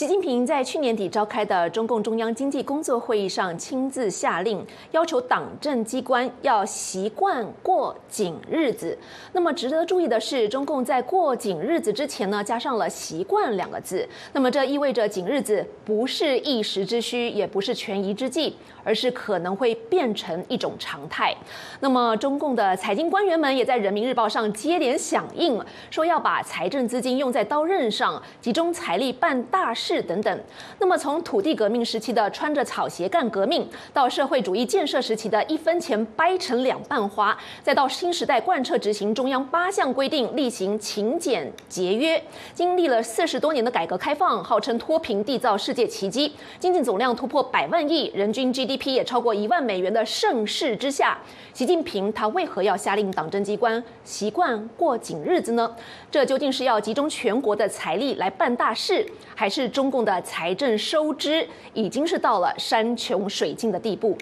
习近平在去年底召开的中共中央经济工作会议上亲自下令，要求党政机关要习惯过紧日子。那么值得注意的是，中共在过紧日子之前呢，加上了“习惯”两个字。那么这意味着紧日子不是一时之需，也不是权宜之计，而是可能会变成一种常态。那么中共的财经官员们也在人民日报上接连响应，说要把财政资金用在刀刃上，集中财力办大事。是等等，那么从土地革命时期的穿着草鞋干革命，到社会主义建设时期的一分钱掰成两半花，再到新时代贯彻执行中央八项规定，例行勤俭节约，经历了四十多年的改革开放，号称脱贫缔造世界奇迹，经济总量突破百万亿，人均 GDP 也超过一万美元的盛世之下，习近平他为何要下令党政机关习惯过紧日子呢？这究竟是要集中全国的财力来办大事，还是？中共的财政收支已经是到了山穷水尽的地步。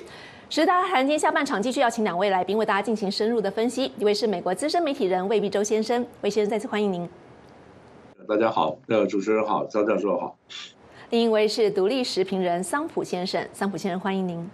十大谈今天下半场继续要请两位来宾为大家进行深入的分析。一位是美国资深媒体人魏必周先生，魏先生再次欢迎您。大家好，呃，主持人好，张教授好。另一位是独立时评人桑普先生，桑普先生欢迎您。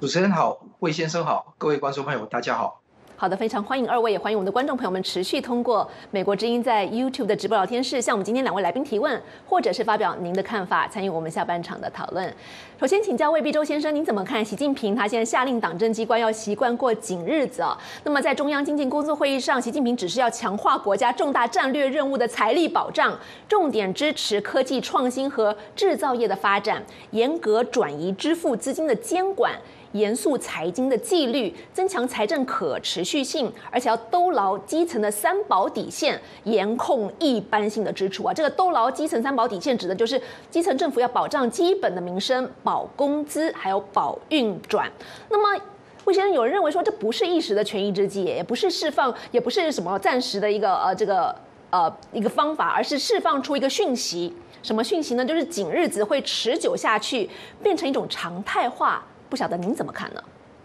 主持人好，魏先生好，各位观众朋友大家好。好的，非常欢迎二位，也欢迎我们的观众朋友们持续通过美国之音在 YouTube 的直播聊天室向我们今天两位来宾提问，或者是发表您的看法，参与我们下半场的讨论。首先请教魏必周先生，您怎么看习近平他现在下令党政机关要习惯过紧日子啊？那么在中央经济工作会议上，习近平只是要强化国家重大战略任务的财力保障，重点支持科技创新和制造业的发展，严格转移支付资金的监管。严肃财经的纪律，增强财政可持续性，而且要兜牢基层的三保底线，严控一般性的支出啊！这个兜牢基层三保底线，指的就是基层政府要保障基本的民生，保工资，还有保运转。那么，魏先生，有人认为说这不是一时的权宜之计，也不是释放，也不是什么暂时的一个呃这个呃一个方法，而是释放出一个讯息。什么讯息呢？就是紧日子会持久下去，变成一种常态化。不晓得您怎么看呢？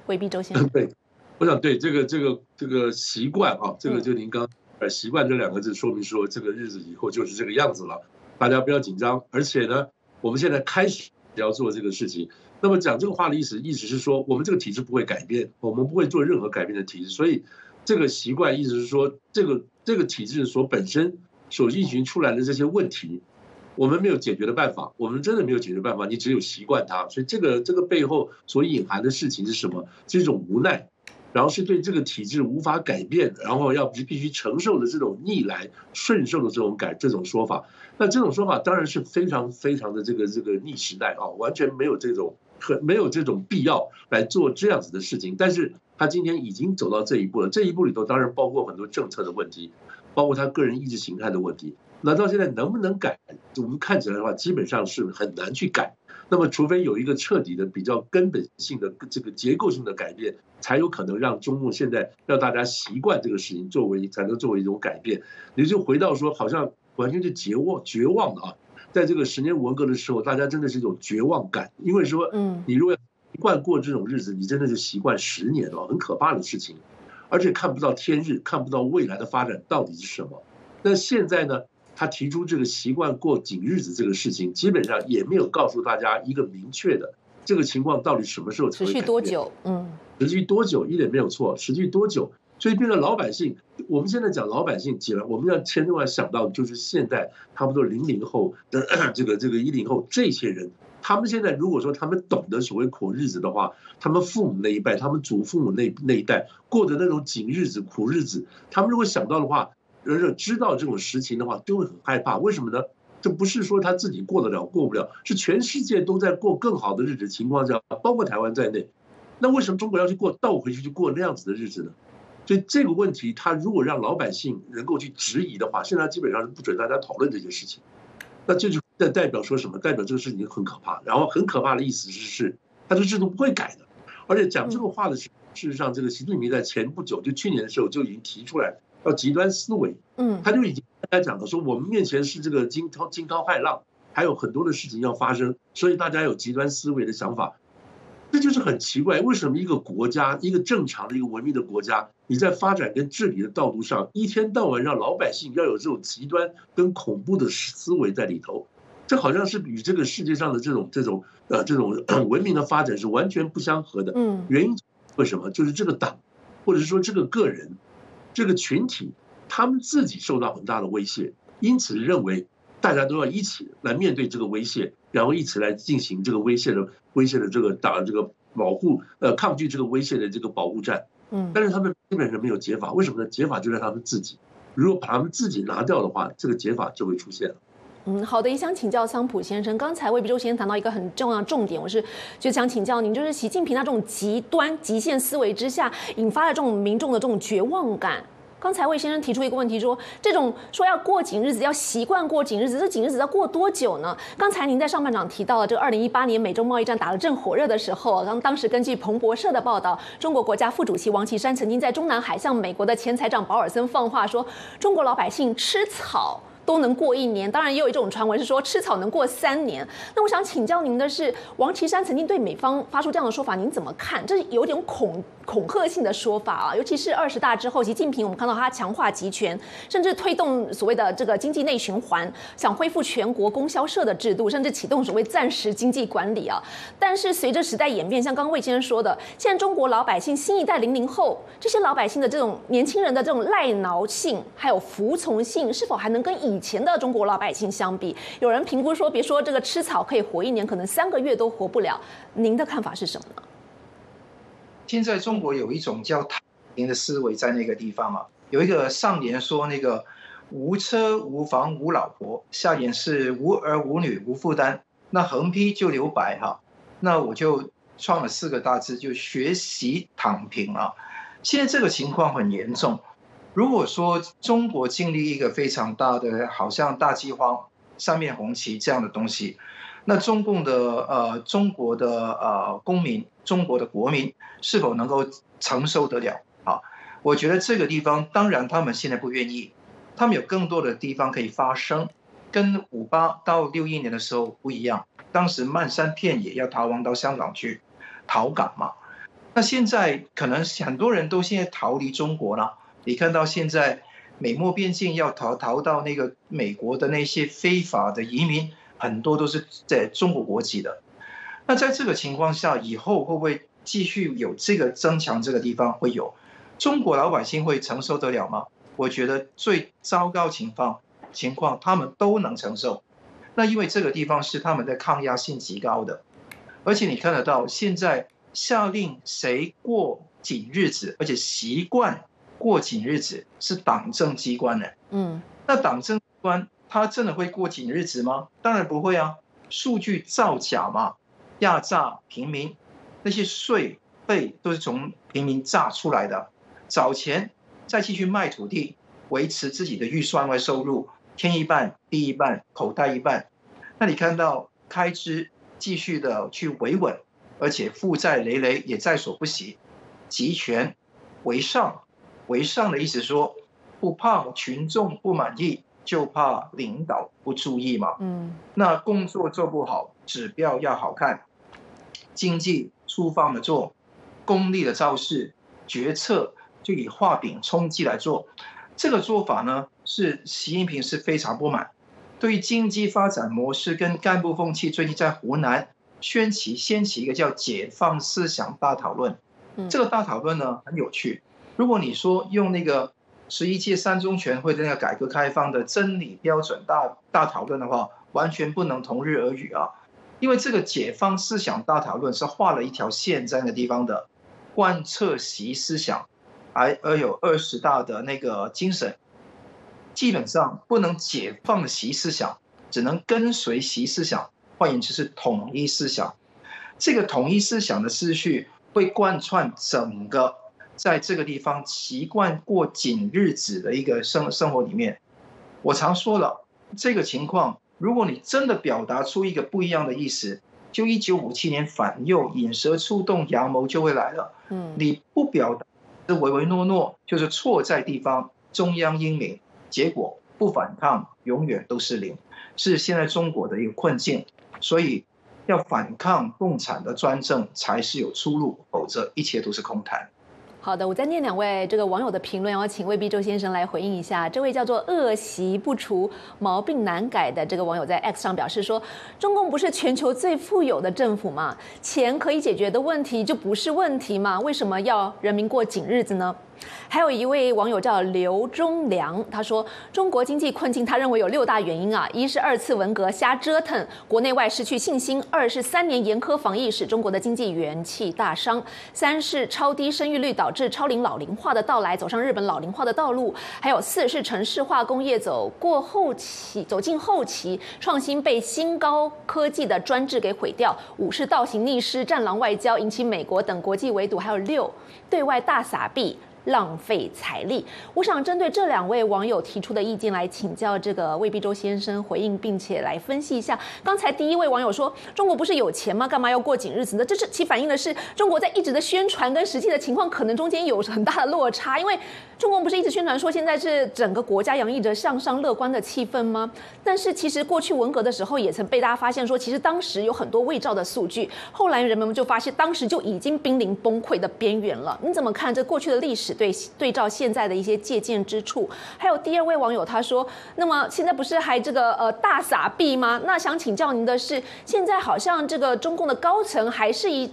未必周先生。对，我想对这个这个这个习惯啊，这个就您刚呃习惯这两个字，说明说这个日子以后就是这个样子了，大家不要紧张。而且呢，我们现在开始要做这个事情。那么讲这个话的意思，意思是说我们这个体制不会改变，我们不会做任何改变的体制。所以这个习惯意思是说，这个这个体制所本身所运行出来的这些问题。我们没有解决的办法，我们真的没有解决办法，你只有习惯它。所以这个这个背后所隐含的事情是什么？是一种无奈，然后是对这个体制无法改变，然后要必须承受的这种逆来顺受的这种改这种说法。那这种说法当然是非常非常的这个这个逆时代啊，完全没有这种很没有这种必要来做这样子的事情。但是他今天已经走到这一步了，这一步里头当然包括很多政策的问题，包括他个人意识形态的问题。那到现在能不能改？我们看起来的话，基本上是很难去改。那么，除非有一个彻底的、比较根本性的这个结构性的改变，才有可能让中共现在让大家习惯这个事情，作为才能作为一种改变。也就回到说，好像完全是绝望、绝望的啊！在这个十年文革的时候，大家真的是一种绝望感，因为说，嗯，你如果习惯过这种日子，你真的是习惯十年了，很可怕的事情，而且看不到天日，看不到未来的发展到底是什么。那现在呢？他提出这个习惯过紧日子这个事情，基本上也没有告诉大家一个明确的这个情况到底什么时候持续多久？嗯，持续多久一点没有错，持续多久？所以变成老百姓，我们现在讲老百姓，起来我们要千万想到就是现在差不多零零后的这个这个一零后这些人，他们现在如果说他们懂得所谓苦日子的话，他们父母那一辈，他们祖父母那那一代过的那种紧日子、苦日子，他们如果想到的话。人人知道这种实情的话，就会很害怕。为什么呢？这不是说他自己过得了过不了，是全世界都在过更好的日子情况下，包括台湾在内。那为什么中国要去过倒回去去过那样子的日子呢？所以这个问题，他如果让老百姓能够去质疑的话，现在基本上是不准大家讨论这些事情。那这就代代表说什么？代表这个事情很可怕。然后很可怕的意思是，是他的制度不会改的。而且讲这个话的时候，事实上，这个习近平在前不久，就去年的时候就已经提出来了。要极端思维，嗯，他就已经大家讲了，说我们面前是这个惊涛惊涛骇浪，还有很多的事情要发生，所以大家有极端思维的想法，这就是很奇怪，为什么一个国家，一个正常的一个文明的国家，你在发展跟治理的道路上，一天到晚让老百姓要有这种极端跟恐怖的思维在里头，这好像是与这个世界上的这种这种呃这种文明的发展是完全不相合的。嗯，原因为什么？就是这个党，或者是说这个个人，这个群体，他们自己受到很大的威胁，因此认为大家都要一起来面对这个威胁，然后一起来进行这个威胁的威胁的这个打这个保护呃抗拒这个威胁的这个保护战。嗯，但是他们基本上没有解法，为什么呢？解法就在他们自己。如果把他们自己拿掉的话，这个解法就会出现了。嗯，好的，也想请教桑普先生，刚才魏必洲先生谈到一个很重要的重点，我是就想请教您，就是习近平他这种极端极限思维之下，引发了这种民众的这种绝望感。刚才魏先生提出一个问题，说这种说要过紧日子，要习惯过紧日子，这紧日子要过多久呢？刚才您在上半场提到了，这个二零一八年美中贸易战打得正火热的时候，当当时根据彭博社的报道，中国国家副主席王岐山曾经在中南海向美国的前财长保尔森放话说，中国老百姓吃草。都能过一年，当然也有一种传闻是说吃草能过三年。那我想请教您的是，王岐山曾经对美方发出这样的说法，您怎么看？这有点恐恐吓性的说法啊，尤其是二十大之后，习近平我们看到他强化集权，甚至推动所谓的这个经济内循环，想恢复全国供销社的制度，甚至启动所谓暂时经济管理啊。但是随着时代演变，像刚刚魏先生说的，现在中国老百姓新一代零零后这些老百姓的这种年轻人的这种赖挠性，还有服从性，是否还能跟以以前的中国老百姓相比？有人评估说，别说这个吃草可以活一年，可能三个月都活不了。您的看法是什么呢？现在中国有一种叫躺平的思维在那个地方啊，有一个上联说那个无车无房无老婆，下联是无儿无女无负担，那横批就留白哈，那我就创了四个大字，就学习躺平啊。现在这个情况很严重。如果说中国经历一个非常大的，好像大饥荒、三面红旗这样的东西，那中共的呃中国的呃公民、中国的国民是否能够承受得了？啊，我觉得这个地方当然他们现在不愿意，他们有更多的地方可以发声，跟五八到六一年的时候不一样，当时漫山遍野要逃亡到香港去逃港嘛，那现在可能很多人都现在逃离中国了。你看到现在美墨边境要逃逃到那个美国的那些非法的移民，很多都是在中国国籍的。那在这个情况下，以后会不会继续有这个增强？这个地方会有中国老百姓会承受得了吗？我觉得最糟糕情况情况他们都能承受。那因为这个地方是他们的抗压性极高的，而且你看得到现在下令谁过紧日子，而且习惯。过紧日子是党政机关的，嗯，那党政机关他真的会过紧日子吗？当然不会啊，数据造假嘛，压榨平民，那些税费都是从平民榨出来的，找钱再继续卖土地，维持自己的预算外收入，天一半地一半，口袋一半，那你看到开支继续的去维稳，而且负债累累也在所不惜，集权为上。为上的意思说，不怕群众不满意，就怕领导不注意嘛。嗯，那工作做不好，指标要好看，经济粗放的做，功利的造势，决策就以画饼充饥来做。这个做法呢，是习近平是非常不满。对于经济发展模式跟干部风气，最近在湖南掀起掀起一个叫解放思想大讨论。这个大讨论呢，很有趣。如果你说用那个十一届三中全会的那个改革开放的真理标准大大讨论的话，完全不能同日而语啊！因为这个解放思想大讨论是画了一条线在那个地方的，贯彻习思想，而而有二十大的那个精神，基本上不能解放习思想，只能跟随习思想，换言之是统一思想。这个统一思想的思绪会贯穿整个。在这个地方习惯过紧日子的一个生生活里面，我常说了这个情况，如果你真的表达出一个不一样的意思，就一九五七年反右引蛇出洞，阳谋就会来了。嗯，你不表达是唯唯诺诺，就是错在地方中央英明，结果不反抗永远都是零，是现在中国的一个困境。所以要反抗共产的专政才是有出路，否则一切都是空谈。好的，我再念两位这个网友的评论，要请魏必周先生来回应一下。这位叫做恶习不除，毛病难改的这个网友在 X 上表示说：“中共不是全球最富有的政府吗？钱可以解决的问题就不是问题吗？为什么要人民过紧日子呢？”还有一位网友叫刘忠良，他说中国经济困境，他认为有六大原因啊：一是二次文革瞎折腾，国内外失去信心；二是三年严苛防疫使中国的经济元气大伤；三是超低生育率导是超龄老龄化的到来，走上日本老龄化的道路；还有四是城市化工业走过后期，走进后期，创新被新高科技的专制给毁掉；五是倒行逆施，战狼外交引起美国等国际围堵；还有六对外大撒币。浪费财力，我想针对这两位网友提出的意见来请教这个魏必洲先生回应，并且来分析一下。刚才第一位网友说，中国不是有钱吗？干嘛要过紧日子呢？这是其反映的是中国在一直的宣传跟实际的情况可能中间有很大的落差。因为中国不是一直宣传说现在是整个国家洋溢着向上乐观的气氛吗？但是其实过去文革的时候也曾被大家发现说，其实当时有很多伪造的数据，后来人们就发现当时就已经濒临崩溃的边缘了。你怎么看这过去的历史？对对照现在的一些借鉴之处，还有第二位网友他说，那么现在不是还这个呃大撒币吗？那想请教您的是，现在好像这个中共的高层还是一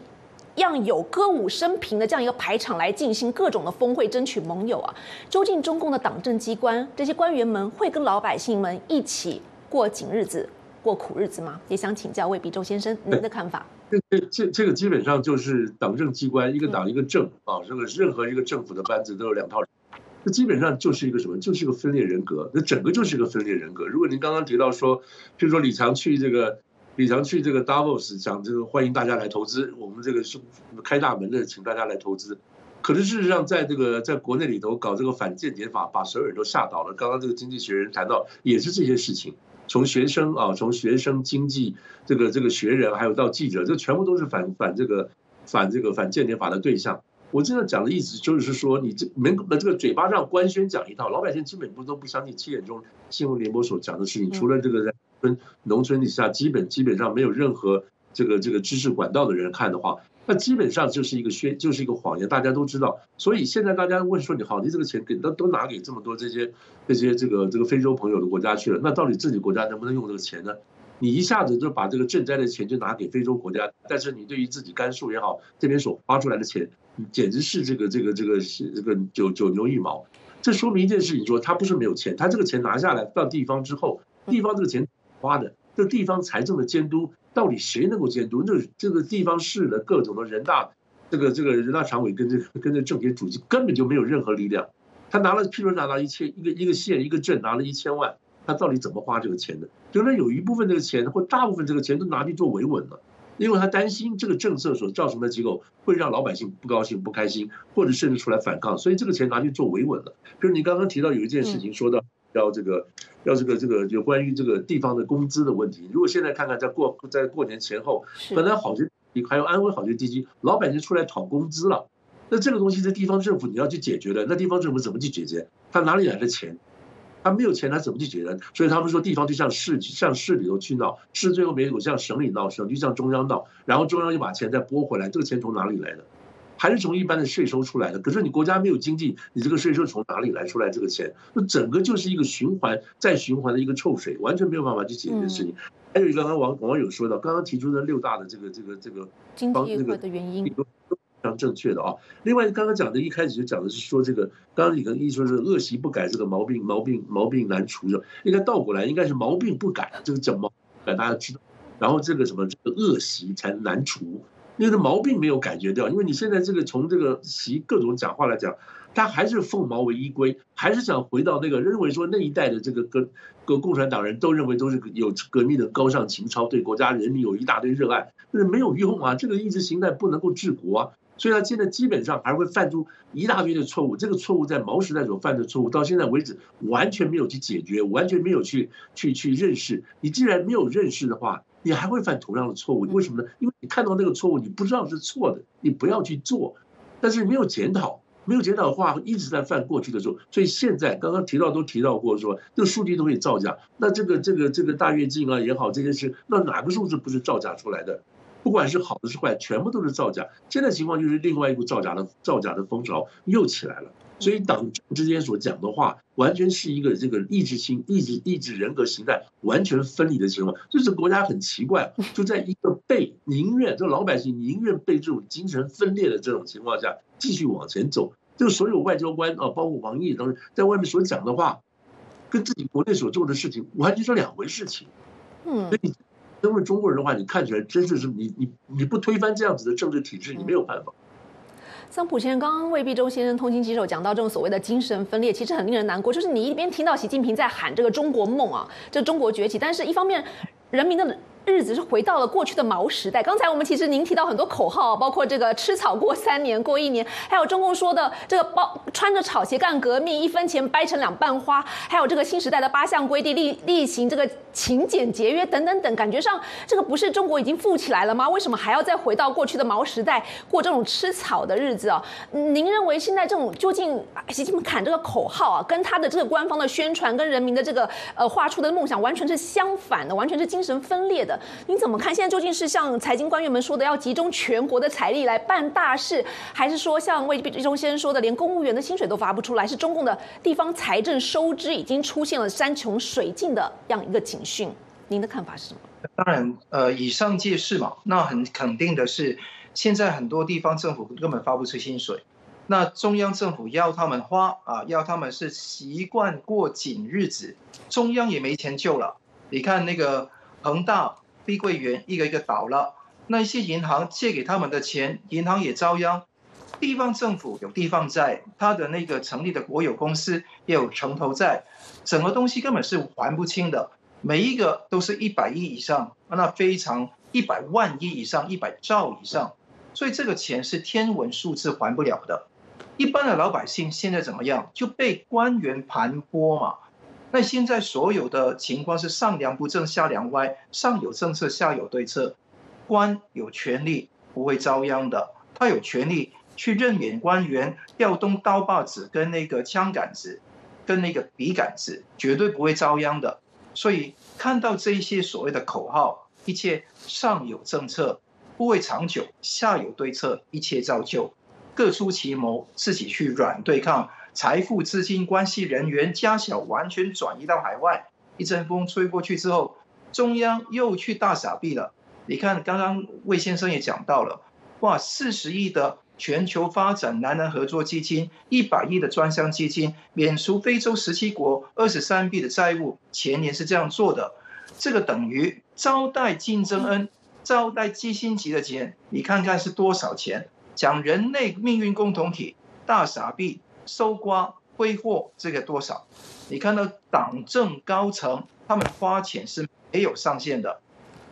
样有歌舞升平的这样一个排场来进行各种的峰会，争取盟友啊。究竟中共的党政机关这些官员们会跟老百姓们一起过紧日子、过苦日子吗？也想请教魏必周先生您的看法。这这这个基本上就是党政机关，一个党一个政啊，这个任何一个政府的班子都有两套，这基本上就是一个什么？就是一个分裂人格，那整个就是一个分裂人格。如果您刚刚提到说，譬如说李强去这个，李强去这个 Davos 讲这个欢迎大家来投资，我们这个是开大门的，请大家来投资。可是事实上，在这个在国内里头搞这个反间谍法，把所有人都吓倒了。刚刚这个经济学人谈到，也是这些事情。从学生啊，从学生、经济这个这个学人，还有到记者，这全部都是反反这个反这个反间谍法的对象。我这样讲的意思就是说，你这门这个嘴巴上官宣讲一套，老百姓基本不都不相信。七点钟新闻联播所讲的事情，除了这个在村农村底下，基本基本上没有任何这个这个知识管道的人看的话。那基本上就是一个宣，就是一个谎言，大家都知道。所以现在大家问说你好，你这个钱给都都拿给这么多这些这些这个这个非洲朋友的国家去了，那到底自己国家能不能用这个钱呢？你一下子就把这个赈灾的钱就拿给非洲国家，但是你对于自己甘肃也好这边所花出来的钱，简直是这个这个这个是这个九九牛一毛。这说明一件事情，说他不是没有钱，他这个钱拿下来到地方之后，地方这个钱花的，这地方财政的监督。到底谁能够监督？这这个地方市的各种的人大，这个这个人大常委跟这个跟这政协主席根本就没有任何力量。他拿了，譬如拿了一千一个一个县一个镇拿了一千万，他到底怎么花这个钱的？原来有一部分这个钱或大部分这个钱都拿去做维稳了，因为他担心这个政策所造成的结果会让老百姓不高兴不开心，或者甚至出来反抗，所以这个钱拿去做维稳了。比如你刚刚提到有一件事情说到。要这个，要这个这个有关于这个地方的工资的问题。如果现在看看，在过在过年前后，本来好些还有安徽好些地区，老百姓出来讨工资了。那这个东西在地方政府你要去解决的，那地方政府怎么去解决？他哪里来的钱？他没有钱，他怎么去解决？所以他们说地方就向市向市里头去闹，市最后没有向省里闹，省就向中央闹，然后中央又把钱再拨回来，这个钱从哪里来的？还是从一般的税收出来的，可是你国家没有经济，你这个税收从哪里来出来这个钱？那整个就是一个循环再循环的一个臭水，完全没有办法去解决事情。还有一个刚刚网网友说到，刚刚提出的六大的这个这个这个经济个的原因都非常正确的啊。另外刚刚讲的一开始就讲的是说这个，刚刚你跟一说是恶习不改，这个毛病毛病毛病难除的，应该倒过来，应该是毛病不改，这个叫毛改大家知道，然后这个什么这个恶习才难除。那个毛病没有感觉掉，因为你现在这个从这个习各种讲话来讲，他还是奉毛为依归，还是想回到那个认为说那一代的这个跟跟共产党人都认为都是有革命的高尚情操，对国家人民有一大堆热爱，但是没有用啊，这个意识形态不能够治国啊，所以他现在基本上还会犯出一大堆的错误，这个错误在毛时代所犯的错误，到现在为止完全没有去解决，完全没有去去去认识。你既然没有认识的话，你还会犯同样的错误，为什么呢？因为你看到那个错误，你不知道是错的，你不要去做。但是没有检讨，没有检讨的话，一直在犯过去的错。所以现在刚刚提到都提到过，说这个数据都可以造假。那这个这个这个大跃进啊也好，这件事，那哪个数字不是造假出来的？不管是好的是坏，全部都是造假。现在情况就是另外一股造假的造假的风潮又起来了。所以党之间所讲的话，完全是一个这个意志性、意志、意志人格形态完全分离的情况。就是国家很奇怪，就在一个被宁愿这老百姓宁愿被这种精神分裂的这种情况下继续往前走。就所有外交官啊，包括王毅等在外面所讲的话，跟自己国内所做的事情完全是两回事情。嗯，所以身为中国人的话，你看起来真的是你你你不推翻这样子的政治体制，你没有办法。桑普先生，刚刚为毕周先生痛心疾首讲到这种所谓的精神分裂，其实很令人难过。就是你一边听到习近平在喊这个中国梦啊，这中国崛起，但是一方面人民的。日子是回到了过去的毛时代。刚才我们其实您提到很多口号，包括这个吃草过三年过一年，还有中共说的这个包穿着草鞋干革命，一分钱掰成两半花，还有这个新时代的八项规定，例例行这个勤俭节约等等等。感觉上这个不是中国已经富起来了吗？为什么还要再回到过去的毛时代过这种吃草的日子啊？您认为现在这种究竟习近平喊这个口号啊，跟他的这个官方的宣传跟人民的这个呃画出的梦想完全是相反的，完全是精神分裂的。您怎么看？现在究竟是像财经官员们说的，要集中全国的财力来办大事，还是说像魏忠先生说的，连公务员的薪水都发不出来？是中共的地方财政收支已经出现了山穷水尽的这样一个警讯？您的看法是什么？当然，呃，以上皆是嘛。那很肯定的是，现在很多地方政府根本发不出薪水，那中央政府要他们花啊，要他们是习惯过紧日子，中央也没钱救了。你看那个恒大。碧桂园一个一个倒了，那一些银行借给他们的钱，银行也遭殃。地方政府有地方债，他的那个成立的国有公司也有城投债，整个东西根本是还不清的。每一个都是一百亿以上，那非常一百万亿以上，一百兆以上，所以这个钱是天文数字还不了的。一般的老百姓现在怎么样？就被官员盘剥嘛。那现在所有的情况是上梁不正下梁歪，上有政策下有对策，官有权利不会遭殃的，他有权利去任免官员，调动刀把子跟那个枪杆子，跟那个笔杆子，绝对不会遭殃的。所以看到这一些所谓的口号，一切上有政策不会长久，下有对策一切照旧，各出奇谋，自己去软对抗。财富、资金、关系人员加小，完全转移到海外。一阵风吹过去之后，中央又去大傻逼了。你看，刚刚魏先生也讲到了，哇，四十亿的全球发展南南合作基金，一百亿的专项基金，免除非洲十七国二十三币的债务，前年是这样做的。这个等于招待金正恩，招待基辛级的钱，你看看是多少钱？讲人类命运共同体，大傻逼。收刮挥霍这个多少？你看到党政高层他们花钱是没有上限的，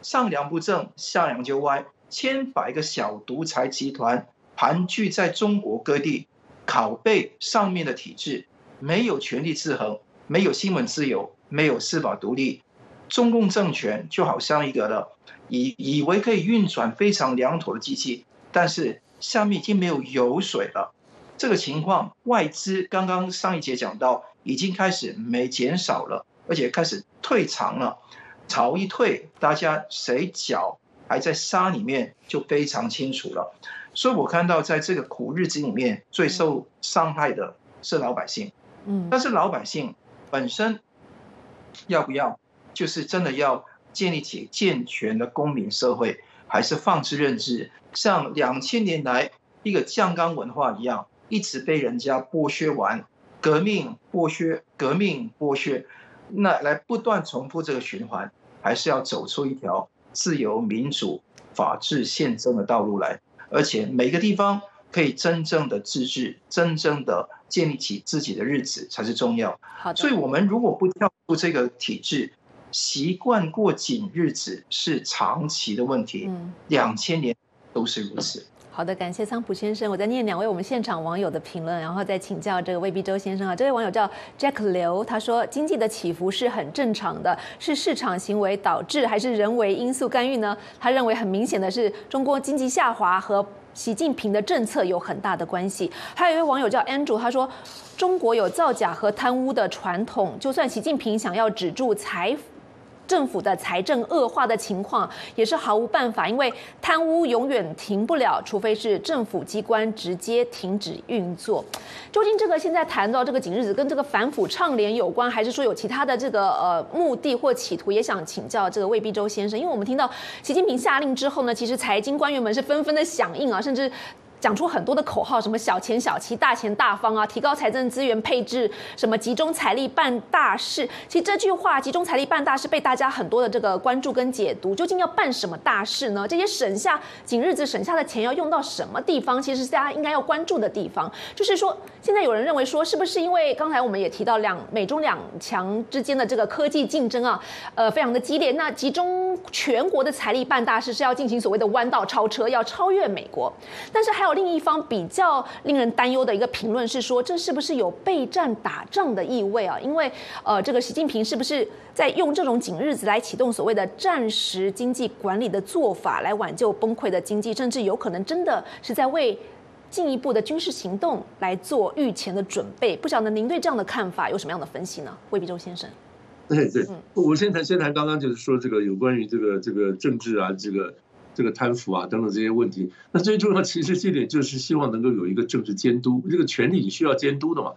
上梁不正下梁就歪，千百个小独裁集团盘踞在中国各地，拷贝上面的体制，没有权力制衡，没有新闻自由，没有司法独立，中共政权就好像一个了，以以为可以运转非常良妥的机器，但是下面已经没有油水了。这个情况，外资刚刚上一节讲到，已经开始没减少了，而且开始退场了。潮一退，大家谁脚还在沙里面，就非常清楚了。所以我看到，在这个苦日子里面，最受伤害的是老百姓。嗯，但是老百姓本身要不要，就是真的要建立起健全的公民社会，还是放置认知，像两千年来一个酱缸文化一样？一直被人家剥削完，革命剥削，革命剥削，那来不断重复这个循环，还是要走出一条自由、民主、法治、宪政的道路来，而且每个地方可以真正的自治，真正的建立起自己的日子才是重要。好所以我们如果不跳出这个体制，习惯过紧日子是长期的问题。嗯，两千年都是如此。好的，感谢桑普先生。我在念两位我们现场网友的评论，然后再请教这个魏必周先生啊。这位网友叫 Jack 刘，他说经济的起伏是很正常的，是市场行为导致还是人为因素干预呢？他认为很明显的是中国经济下滑和习近平的政策有很大的关系。还有一位网友叫 Andrew，他说中国有造假和贪污的传统，就算习近平想要止住财。政府的财政恶化的情况也是毫无办法，因为贪污永远停不了，除非是政府机关直接停止运作。究竟这个现在谈到这个景日子跟这个反腐倡廉有关，还是说有其他的这个呃目的或企图？也想请教这个魏必洲先生，因为我们听到习近平下令之后呢，其实财经官员们是纷纷的响应啊，甚至。讲出很多的口号，什么小钱小气、大钱大方啊，提高财政资源配置，什么集中财力办大事。其实这句话“集中财力办大事”被大家很多的这个关注跟解读，究竟要办什么大事呢？这些省下紧日子省下的钱要用到什么地方？其实是大家应该要关注的地方。就是说，现在有人认为说，是不是因为刚才我们也提到两美中两强之间的这个科技竞争啊，呃，非常的激烈。那集中全国的财力办大事是要进行所谓的弯道超车，要超越美国，但是还有。另一方比较令人担忧的一个评论是说，这是不是有备战打仗的意味啊？因为呃，这个习近平是不是在用这种紧日子来启动所谓的战时经济管理的做法，来挽救崩溃的经济，甚至有可能真的是在为进一步的军事行动来做御前的准备？不晓得您对这样的看法有什么样的分析呢？魏必洲先生，对对，我先谈先谈刚刚就是说这个有关于这个这个政治啊，这个。这个贪腐啊等等这些问题，那最重要其实这点就是希望能够有一个政治监督，这个权力需要监督的嘛。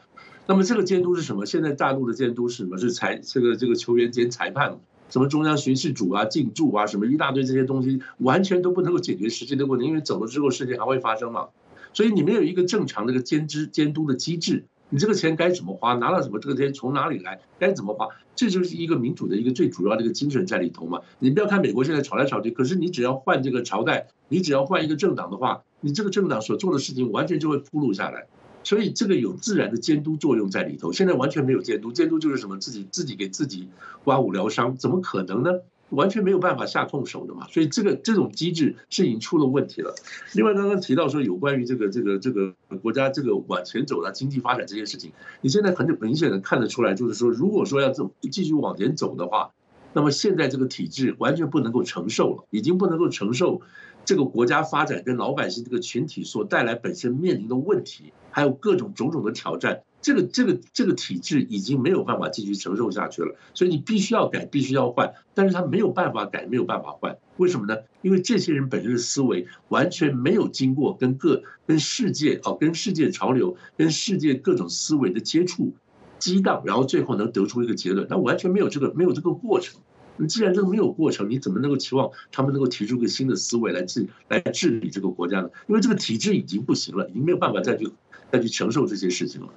那么这个监督是什么？现在大陆的监督是什么？是裁这个这个球员兼裁判，什么中央巡视组啊、进驻啊，什么一大堆这些东西，完全都不能够解决实际的问题，因为走了之后事情还会发生嘛。所以你没有一个正常的一个监知监督的机制。你这个钱该怎么花？拿了什么？这个钱从哪里来？该怎么花？这就是一个民主的一个最主要的一个精神在里头嘛。你不要看美国现在吵来吵去，可是你只要换这个朝代，你只要换一个政党的话，你这个政党所做的事情完全就会铺路下来。所以这个有自然的监督作用在里头。现在完全没有监督，监督就是什么？自己自己给自己刮骨疗伤，怎么可能呢？完全没有办法下痛手的嘛，所以这个这种机制是已经出了问题了。另外，刚刚提到说有关于这个这个这个国家这个往前走的经济发展这件事情，你现在很明显的看得出来，就是说，如果说要这么继续往前走的话，那么现在这个体制完全不能够承受了，已经不能够承受这个国家发展跟老百姓这个群体所带来本身面临的问题，还有各种种种的挑战。这个这个这个体制已经没有办法继续承受下去了，所以你必须要改，必须要换，但是他没有办法改，没有办法换，为什么呢？因为这些人本身的思维完全没有经过跟各跟世界哦，跟世界潮流，跟世界各种思维的接触激荡，然后最后能得出一个结论，他完全没有这个没有这个过程。你既然这个没有过程，你怎么能够期望他们能够提出个新的思维来治来治理这个国家呢？因为这个体制已经不行了，已经没有办法再去再去承受这些事情了。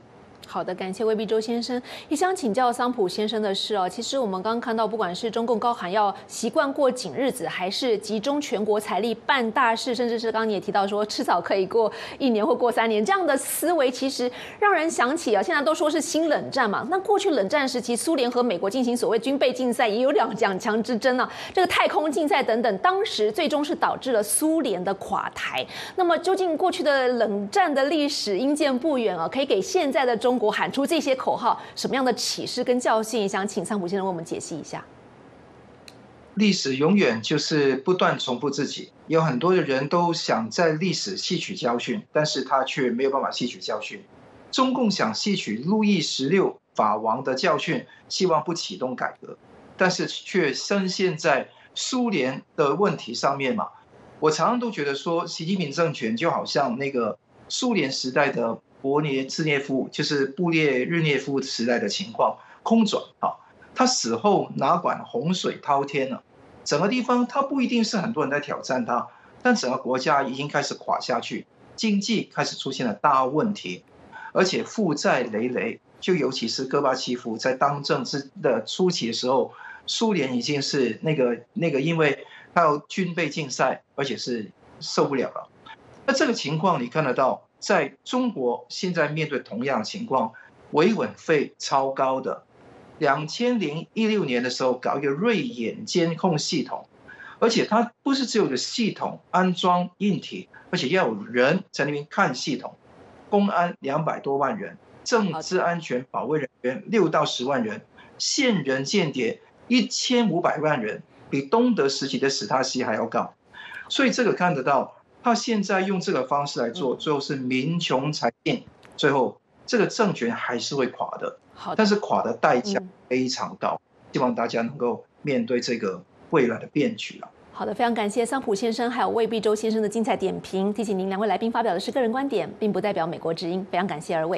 好的，感谢魏必周先生。也想请教桑普先生的是哦，其实我们刚刚看到，不管是中共高喊要习惯过紧日子，还是集中全国财力办大事，甚至是刚刚你也提到说，迟早可以过一年或过三年，这样的思维其实让人想起啊，现在都说是新冷战嘛。那过去冷战时期，苏联和美国进行所谓军备竞赛，也有两两强之争啊。这个太空竞赛等等，当时最终是导致了苏联的垮台。那么究竟过去的冷战的历史因见不远啊，可以给现在的中。中国喊出这些口号，什么样的启示跟教训？想请桑普先生为我们解析一下。历史永远就是不断重复自己，有很多的人都想在历史吸取教训，但是他却没有办法吸取教训。中共想吸取路易十六法王的教训，希望不启动改革，但是却深陷在苏联的问题上面嘛。我常常都觉得说，习近平政权就好像那个苏联时代的。勃列日涅夫就是布列日涅夫时代的情况，空转啊！他死后哪管洪水滔天呢？整个地方他不一定是很多人在挑战他，但整个国家已经开始垮下去，经济开始出现了大问题，而且负债累累。就尤其是戈巴契夫在当政之的初期的时候，苏联已经是那个那个，因为他有军备竞赛，而且是受不了了。那这个情况你看得到。在中国现在面对同样的情况，维稳费超高的。两千零一六年的时候搞一个瑞眼监控系统，而且它不是只有个系统安装硬体，而且要有人在那边看系统。公安两百多万人，政治安全保卫人员六到十万人，线人间谍一千五百万人，比东德时期的史塔西还要高。所以这个看得到。他现在用这个方式来做，最后是民穷财尽，最后这个政权还是会垮的。好，但是垮的代价非常高，希望大家能够。面对这个未来的变局了。好的，非常感谢桑普先生还有魏必洲先生的精彩点评。提醒您，两位来宾发表的是个人观点，并不代表美国之音。非常感谢二位。